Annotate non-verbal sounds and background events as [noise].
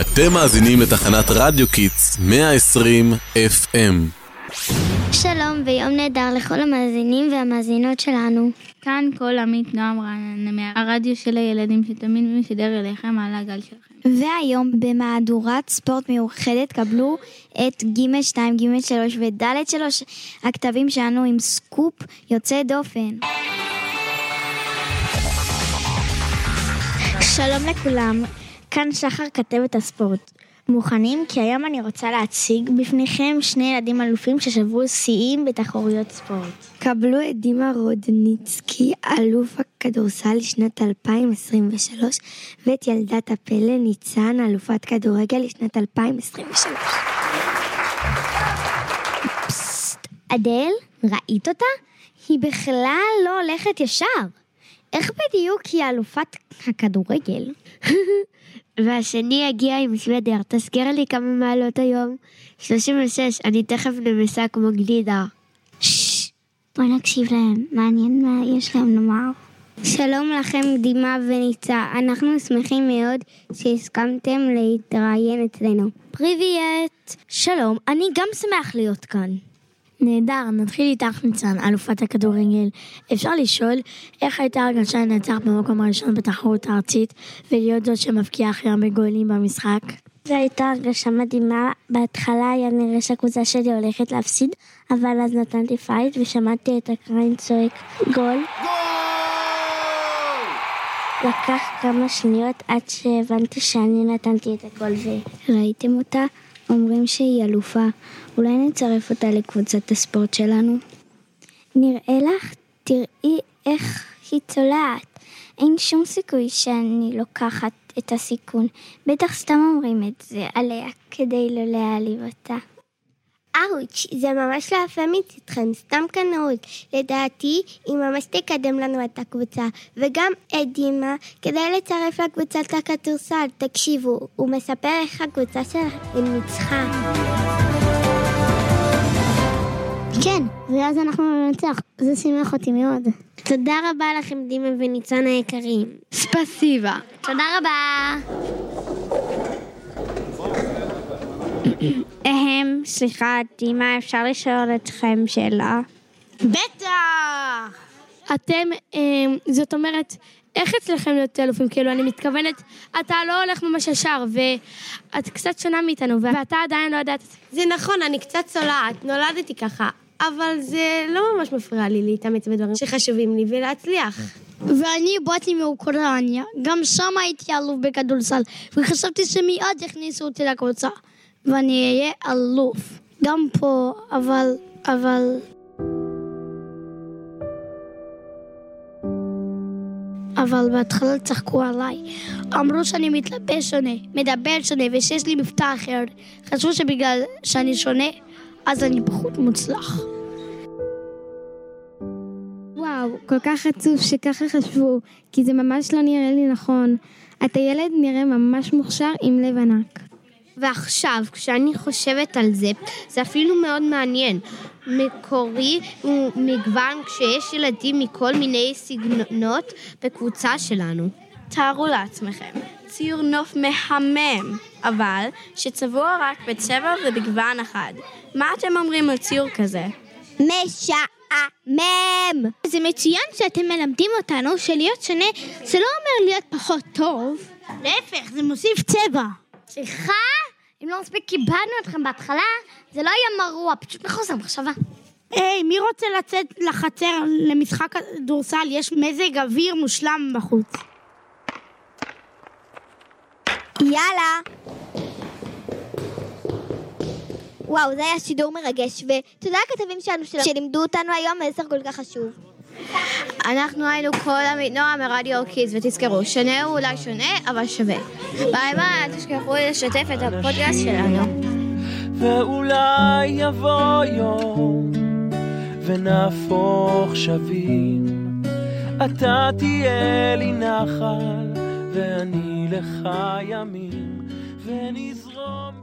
אתם מאזינים לתחנת רדיו Kids 120 FM. שלום ויום נהדר לכל המאזינים והמאזינות שלנו. כאן קול עמית נועם רעננה מהרדיו של הילדים שתמיד משדר אליכם על הגל שלכם. והיום במהדורת ספורט מיוחדת קבלו את ג'2, ג'3 וד'3 הכתבים שלנו עם סקופ יוצא דופן. שלום לכולם, כאן שחר כתבת הספורט. מוכנים? כי היום אני רוצה להציג בפניכם שני ילדים אלופים ששברו שיאים בתחרויות ספורט. קבלו את דימה רודניצקי, אלוף הכדורסל לשנת 2023, ואת ילדת הפלא ניצן, אלופת כדורגל לשנת 2023. פסט, אדל, ראית אותה? היא בכלל לא הולכת ישר. איך בדיוק היא אלופת הכדורגל? [laughs] והשני הגיע עם סוודר, תזכיר לי כמה מעלות היום. 36, אני תכף נמסה כמו גלידה. בואי נקשיב להם, מעניין מה יש להם לומר. שלום לכם דימה וניצה, אנחנו שמחים מאוד שהסכמתם להתראיין אצלנו. привет! שלום, אני גם שמח להיות כאן. נהדר, נתחיל איתך ניצן, אלופת הכדורגל. אפשר לשאול איך הייתה הרגשה לנצח במקום הראשון בתחרות הארצית ולהיות זאת שמבקיעה הכי הרבה גולים במשחק? זו הייתה הרגשה מדהימה, בהתחלה היה נראה שהקבוצה שלי הולכת להפסיד, אבל אז נתנתי fight ושמעתי את הקריין צועק גול. לקח כמה שניות עד שהבנתי שאני נתנתי את הגול וראיתם אותה? אומרים שהיא אלופה, אולי נצרף אותה לקבוצת הספורט שלנו? נראה לך? תראי איך היא צולעת. אין שום סיכוי שאני לוקחת את הסיכון. בטח סתם אומרים את זה עליה כדי לא להעליב אותה. אאוץ', זה ממש לא יפה מצדכם, סתם קנאות. לדעתי, היא ממש תקדם לנו את הקבוצה. וגם את דימה, כדי לצרף לקבוצת הכדורסל, תקשיבו, הוא מספר איך הקבוצה שלהם ניצחה. כן, ואז אנחנו ננצח, זה שימח אותי מאוד. תודה רבה לכם, דימה וניצן היקרים. ספסיבה. תודה רבה. אהם, סליחה, דימה, אפשר לשאול אתכם שאלה? בטח! אתם, אה, זאת אומרת, איך אצלכם להיות אלופים? כאילו, אני מתכוונת, אתה לא הולך ממש ישר, ואת קצת שונה מאיתנו, ואתה עדיין לא יודעת... זה נכון, אני קצת צולעת, נולדתי ככה, אבל זה לא ממש מפריע לי להתאמץ בדברים שחשובים לי ולהצליח. ואני באתי מאוקראינה, גם שם הייתי אלוף בכדורסל, וחשבתי שמיד יכניסו אותי לקבוצה, ואני אהיה אלוף. גם פה, אבל, אבל... אבל בהתחלה צחקו עליי. אמרו שאני מתלבש שונה, מדבר שונה ושיש לי מבטא אחר. חשבו שבגלל שאני שונה, אז אני פחות מוצלח. וואו, כל כך עצוב שככה חשבו, כי זה ממש לא נראה לי נכון. אתה ילד נראה ממש מוכשר עם לב ענק. ועכשיו, כשאני חושבת על זה, זה אפילו מאוד מעניין. מקורי הוא מגוון כשיש ילדים מכל מיני סגנונות בקבוצה שלנו. תארו לעצמכם, ציור נוף מהמם, אבל שצבוע רק בצבע ובגוון אחד. מה אתם אומרים על ציור כזה? משעמם! זה מצוין שאתם מלמדים אותנו שלהיות שונה זה לא אומר להיות פחות טוב. להפך, זה מוסיף צבע. סליחה? אם לא מספיק קיבלנו אתכם בהתחלה, זה לא היה מרוע, פשוט מחוסר מחשבה. היי, מי רוצה לצאת לחצר למשחק כדורסל? יש מזג אוויר מושלם בחוץ. יאללה! וואו, זה היה שידור מרגש, ותודה לכתבים שלנו של- שלימדו אותנו היום מסר כל כך חשוב. אנחנו היינו קול עמית נועם מרדיו Kids, ותזכרו, שונה הוא אולי שונה, אבל שווה. ביי ביי, אל תשכחו לשתף את הפודקאסט שלנו. ואולי יבוא יום ונהפוך שווים. אתה תהיה לי נחל ואני לך ימים ונזרום